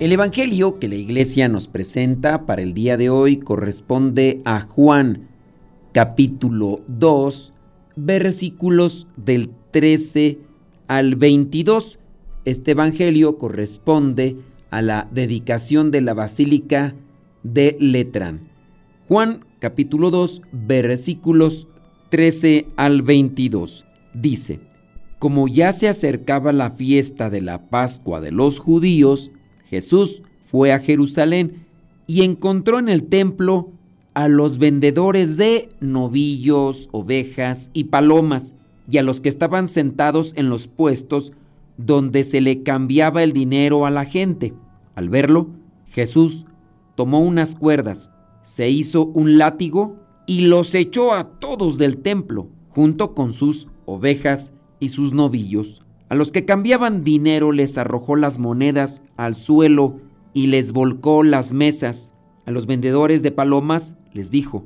El Evangelio que la iglesia nos presenta para el día de hoy corresponde a Juan capítulo 2 versículos del 13 al 22. Este Evangelio corresponde a la dedicación de la Basílica de Letrán. Juan capítulo 2 versículos 13 al 22 dice, Como ya se acercaba la fiesta de la Pascua de los judíos, Jesús fue a Jerusalén y encontró en el templo a los vendedores de novillos, ovejas y palomas, y a los que estaban sentados en los puestos donde se le cambiaba el dinero a la gente. Al verlo, Jesús tomó unas cuerdas, se hizo un látigo y los echó a todos del templo, junto con sus ovejas y sus novillos. A los que cambiaban dinero les arrojó las monedas al suelo y les volcó las mesas. A los vendedores de palomas les dijo,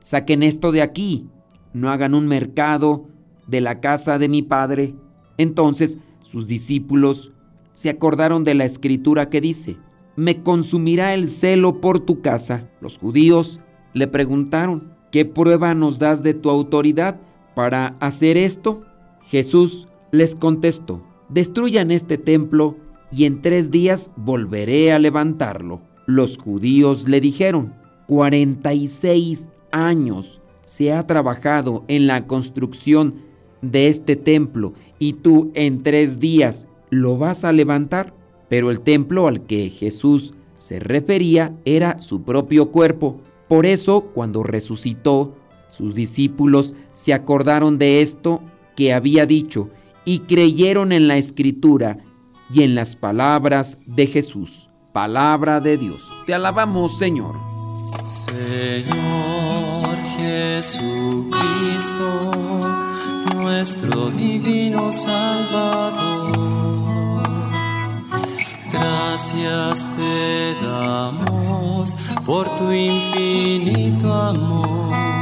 saquen esto de aquí, no hagan un mercado de la casa de mi padre. Entonces sus discípulos se acordaron de la escritura que dice, me consumirá el celo por tu casa. Los judíos le preguntaron, ¿qué prueba nos das de tu autoridad para hacer esto? Jesús les contestó, destruyan este templo y en tres días volveré a levantarlo. Los judíos le dijeron, 46 años se ha trabajado en la construcción de este templo y tú en tres días lo vas a levantar. Pero el templo al que Jesús se refería era su propio cuerpo. Por eso, cuando resucitó, sus discípulos se acordaron de esto que había dicho y creyeron en la escritura y en las palabras de Jesús. Palabra de Dios. Te alabamos, Señor. Señor Jesucristo, nuestro divino Salvador. Gracias te damos por tu infinito amor.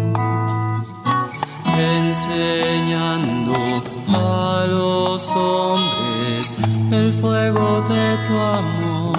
enseñando a los hombres el fuego de tu amor.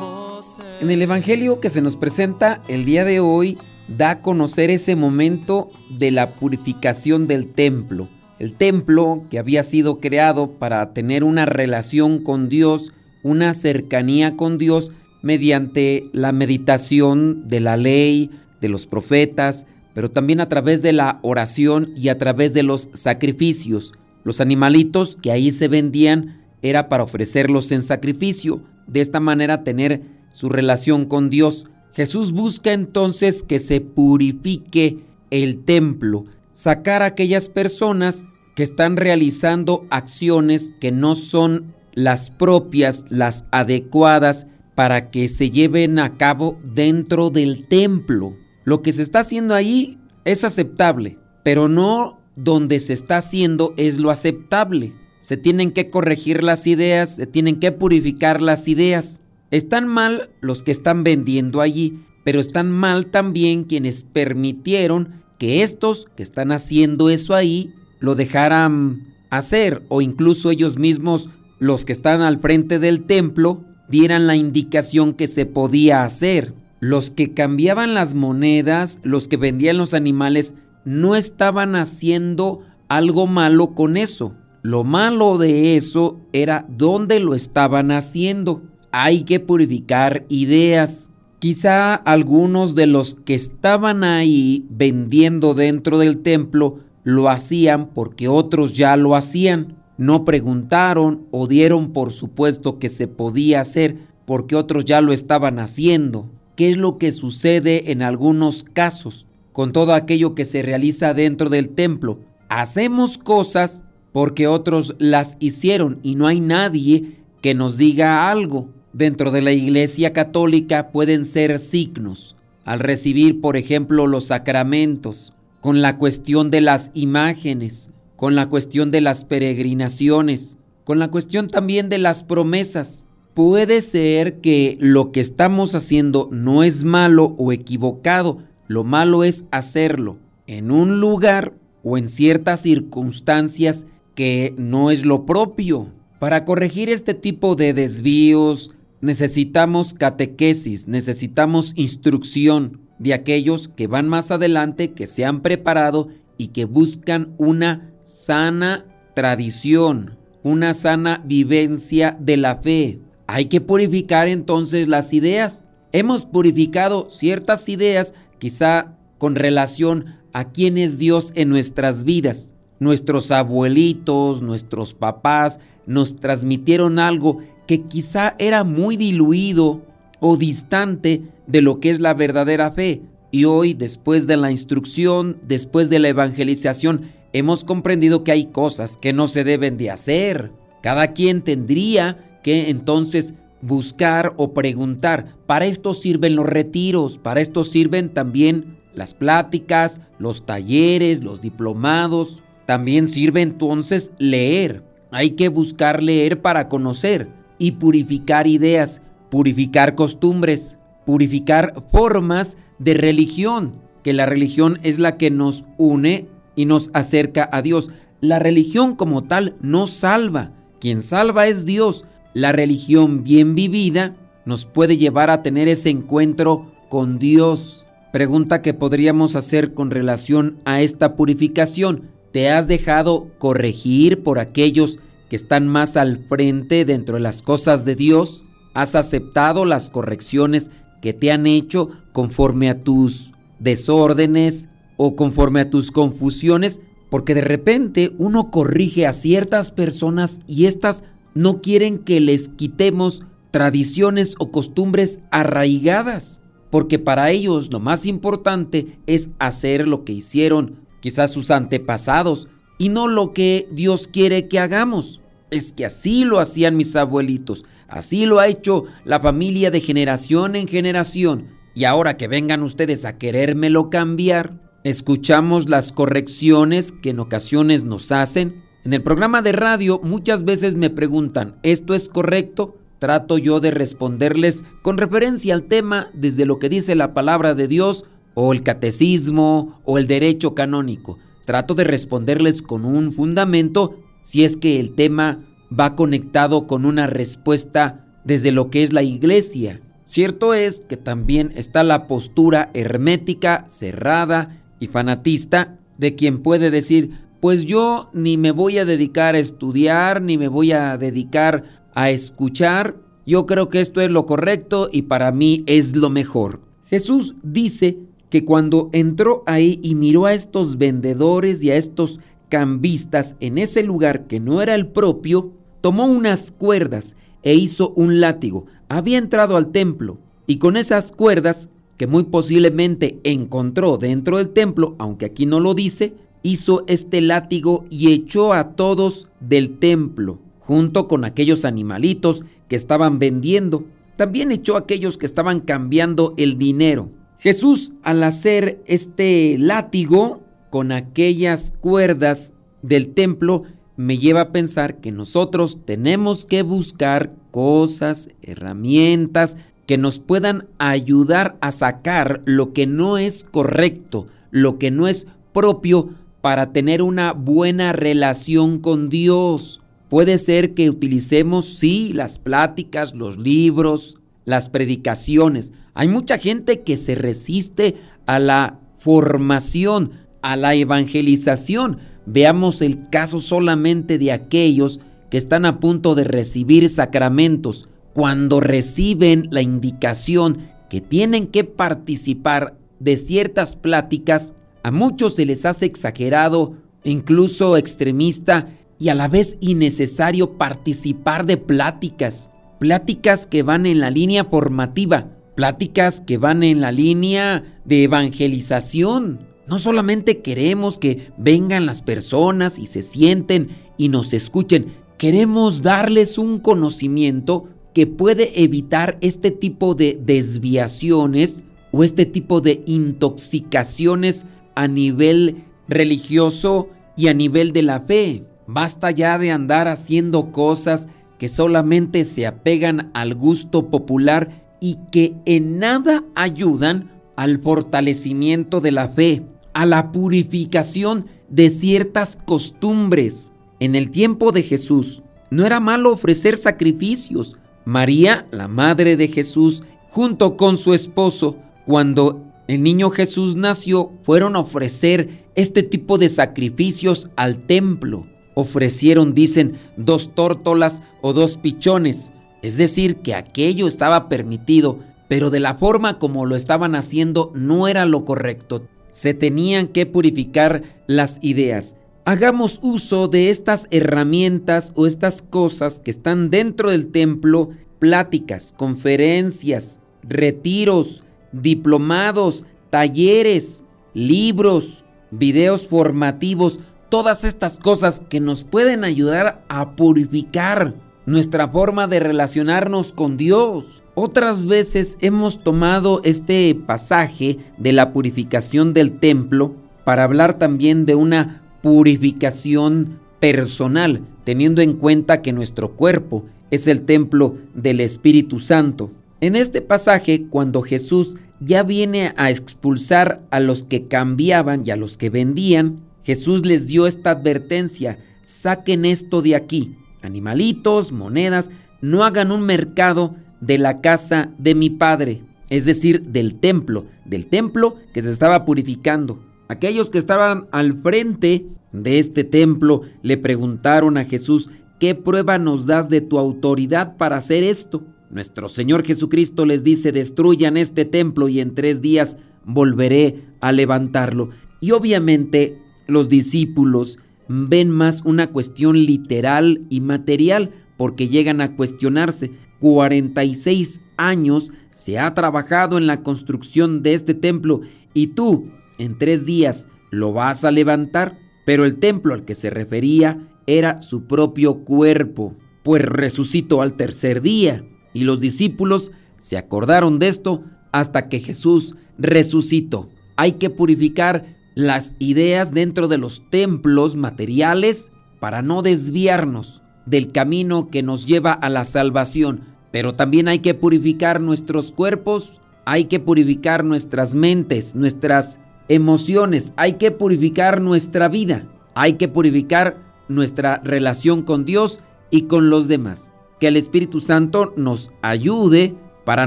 Oh, en el Evangelio que se nos presenta el día de hoy, da a conocer ese momento de la purificación del templo. El templo que había sido creado para tener una relación con Dios, una cercanía con Dios mediante la meditación de la ley, de los profetas, pero también a través de la oración y a través de los sacrificios. Los animalitos que ahí se vendían era para ofrecerlos en sacrificio, de esta manera tener su relación con Dios. Jesús busca entonces que se purifique el templo, sacar a aquellas personas que están realizando acciones que no son las propias, las adecuadas para que se lleven a cabo dentro del templo. Lo que se está haciendo ahí es aceptable, pero no donde se está haciendo es lo aceptable. Se tienen que corregir las ideas, se tienen que purificar las ideas. Están mal los que están vendiendo allí, pero están mal también quienes permitieron que estos que están haciendo eso ahí lo dejaran hacer o incluso ellos mismos, los que están al frente del templo, dieran la indicación que se podía hacer los que cambiaban las monedas, los que vendían los animales, no estaban haciendo algo malo con eso. Lo malo de eso era dónde lo estaban haciendo. hay que purificar ideas. Quizá algunos de los que estaban ahí vendiendo dentro del templo lo hacían porque otros ya lo hacían. No preguntaron o dieron por supuesto que se podía hacer porque otros ya lo estaban haciendo. ¿Qué es lo que sucede en algunos casos con todo aquello que se realiza dentro del templo? Hacemos cosas porque otros las hicieron y no hay nadie que nos diga algo. Dentro de la Iglesia Católica pueden ser signos. Al recibir, por ejemplo, los sacramentos, con la cuestión de las imágenes, con la cuestión de las peregrinaciones, con la cuestión también de las promesas. Puede ser que lo que estamos haciendo no es malo o equivocado, lo malo es hacerlo en un lugar o en ciertas circunstancias que no es lo propio. Para corregir este tipo de desvíos necesitamos catequesis, necesitamos instrucción de aquellos que van más adelante, que se han preparado y que buscan una sana tradición, una sana vivencia de la fe. Hay que purificar entonces las ideas. Hemos purificado ciertas ideas quizá con relación a quién es Dios en nuestras vidas. Nuestros abuelitos, nuestros papás nos transmitieron algo que quizá era muy diluido o distante de lo que es la verdadera fe. Y hoy, después de la instrucción, después de la evangelización, hemos comprendido que hay cosas que no se deben de hacer. Cada quien tendría que entonces buscar o preguntar. Para esto sirven los retiros, para esto sirven también las pláticas, los talleres, los diplomados. También sirve entonces leer. Hay que buscar leer para conocer y purificar ideas, purificar costumbres, purificar formas de religión, que la religión es la que nos une y nos acerca a Dios. La religión como tal no salva, quien salva es Dios. La religión bien vivida nos puede llevar a tener ese encuentro con Dios. Pregunta que podríamos hacer con relación a esta purificación. ¿Te has dejado corregir por aquellos que están más al frente dentro de las cosas de Dios? ¿Has aceptado las correcciones que te han hecho conforme a tus desórdenes o conforme a tus confusiones? Porque de repente uno corrige a ciertas personas y éstas no quieren que les quitemos tradiciones o costumbres arraigadas, porque para ellos lo más importante es hacer lo que hicieron quizás sus antepasados y no lo que Dios quiere que hagamos. Es que así lo hacían mis abuelitos, así lo ha hecho la familia de generación en generación. Y ahora que vengan ustedes a querérmelo cambiar, escuchamos las correcciones que en ocasiones nos hacen. En el programa de radio muchas veces me preguntan, ¿esto es correcto? Trato yo de responderles con referencia al tema desde lo que dice la palabra de Dios o el catecismo o el derecho canónico. Trato de responderles con un fundamento si es que el tema va conectado con una respuesta desde lo que es la iglesia. Cierto es que también está la postura hermética, cerrada y fanatista de quien puede decir, pues yo ni me voy a dedicar a estudiar, ni me voy a dedicar a escuchar, yo creo que esto es lo correcto y para mí es lo mejor. Jesús dice que cuando entró ahí y miró a estos vendedores y a estos cambistas en ese lugar que no era el propio, tomó unas cuerdas e hizo un látigo. Había entrado al templo y con esas cuerdas, que muy posiblemente encontró dentro del templo, aunque aquí no lo dice, hizo este látigo y echó a todos del templo, junto con aquellos animalitos que estaban vendiendo. También echó a aquellos que estaban cambiando el dinero. Jesús, al hacer este látigo, con aquellas cuerdas del templo me lleva a pensar que nosotros tenemos que buscar cosas, herramientas que nos puedan ayudar a sacar lo que no es correcto, lo que no es propio para tener una buena relación con Dios. Puede ser que utilicemos, sí, las pláticas, los libros, las predicaciones. Hay mucha gente que se resiste a la formación, a la evangelización. Veamos el caso solamente de aquellos que están a punto de recibir sacramentos. cuando reciben la indicación que tienen que participar de ciertas pláticas, a muchos se les hace exagerado, incluso extremista y a la vez innecesario participar de pláticas. Pláticas que van en la línea formativa, pláticas que van en la línea de evangelización. No solamente queremos que vengan las personas y se sienten y nos escuchen, queremos darles un conocimiento que puede evitar este tipo de desviaciones o este tipo de intoxicaciones a nivel religioso y a nivel de la fe. Basta ya de andar haciendo cosas que solamente se apegan al gusto popular y que en nada ayudan al fortalecimiento de la fe, a la purificación de ciertas costumbres. En el tiempo de Jesús no era malo ofrecer sacrificios. María, la madre de Jesús, junto con su esposo, cuando el niño Jesús nació, fueron a ofrecer este tipo de sacrificios al templo. Ofrecieron, dicen, dos tórtolas o dos pichones. Es decir, que aquello estaba permitido, pero de la forma como lo estaban haciendo no era lo correcto. Se tenían que purificar las ideas. Hagamos uso de estas herramientas o estas cosas que están dentro del templo, pláticas, conferencias, retiros, diplomados, talleres, libros, videos formativos, todas estas cosas que nos pueden ayudar a purificar nuestra forma de relacionarnos con Dios. Otras veces hemos tomado este pasaje de la purificación del templo para hablar también de una purificación personal, teniendo en cuenta que nuestro cuerpo es el templo del Espíritu Santo. En este pasaje, cuando Jesús ya viene a expulsar a los que cambiaban y a los que vendían, Jesús les dio esta advertencia, saquen esto de aquí, animalitos, monedas, no hagan un mercado de la casa de mi Padre, es decir, del templo, del templo que se estaba purificando. Aquellos que estaban al frente de este templo le preguntaron a Jesús, ¿qué prueba nos das de tu autoridad para hacer esto? Nuestro Señor Jesucristo les dice, destruyan este templo y en tres días volveré a levantarlo. Y obviamente los discípulos ven más una cuestión literal y material porque llegan a cuestionarse. 46 años se ha trabajado en la construcción de este templo y tú en tres días lo vas a levantar. Pero el templo al que se refería era su propio cuerpo, pues resucitó al tercer día. Y los discípulos se acordaron de esto hasta que Jesús resucitó. Hay que purificar las ideas dentro de los templos materiales para no desviarnos del camino que nos lleva a la salvación. Pero también hay que purificar nuestros cuerpos, hay que purificar nuestras mentes, nuestras emociones, hay que purificar nuestra vida, hay que purificar nuestra relación con Dios y con los demás. Que el Espíritu Santo nos ayude para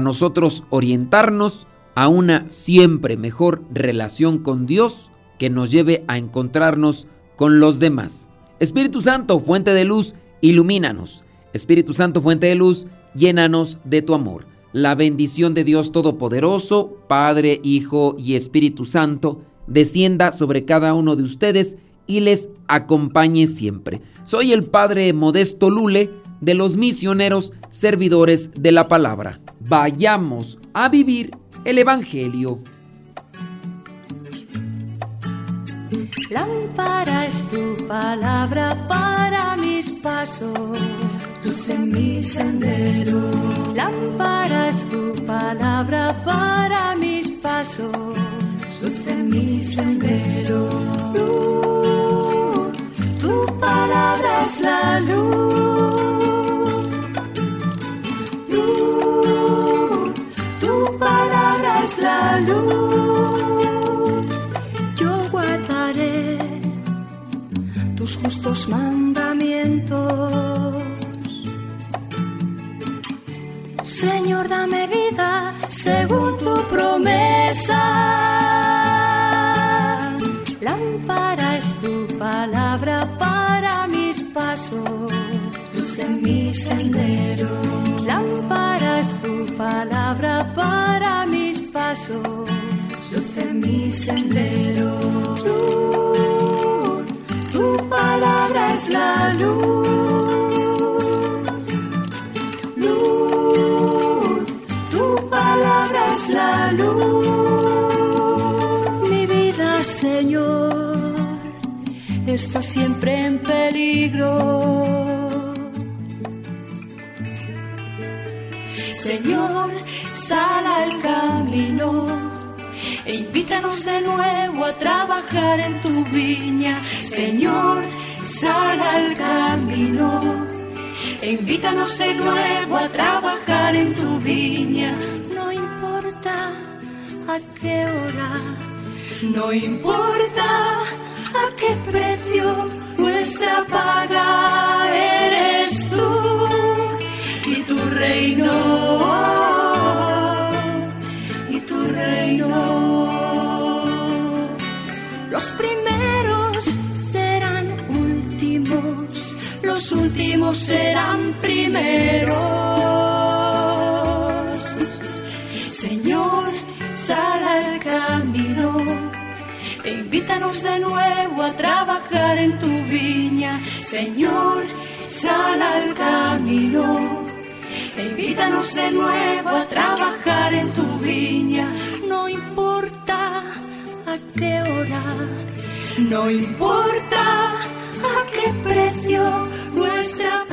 nosotros orientarnos a una siempre mejor relación con Dios que nos lleve a encontrarnos con los demás. Espíritu Santo, fuente de luz, ilumínanos. Espíritu Santo, fuente de luz, llénanos de tu amor. La bendición de Dios Todopoderoso, Padre, Hijo y Espíritu Santo, descienda sobre cada uno de ustedes y les acompañe siempre. Soy el Padre Modesto Lule de los misioneros servidores de la palabra. Vayamos a vivir el Evangelio. Lámpara es tu palabra para mis pasos, luz en mi sendero. Lámpara es tu palabra para mis pasos, luz en mi sendero. Luz, tu palabra es la luz. La luz. justos mandamientos. Señor, dame vida según tu promesa. Lámpara es tu palabra para mis pasos, luz en mi sendero. Lámpara tu palabra para mis pasos. Luz en mi sendero. Luz, tu palabra es la luz. Luz, tu palabra es la luz. Mi vida, Señor, está siempre en peligro. Señor, sal al camino e invítanos de nuevo a trabajar en tu viña. Señor, sal al camino e invítanos de nuevo a trabajar en tu viña. No importa a qué hora, no importa a qué precio, nuestra paga eres tú y tu reino, Los primeros serán últimos, los últimos serán primeros. Señor, sal al camino e invítanos de nuevo a trabajar en tu viña. Señor, sal al camino e invítanos de nuevo a trabajar en tu viña. No importa a qué hora, no importa a qué precio, nuestra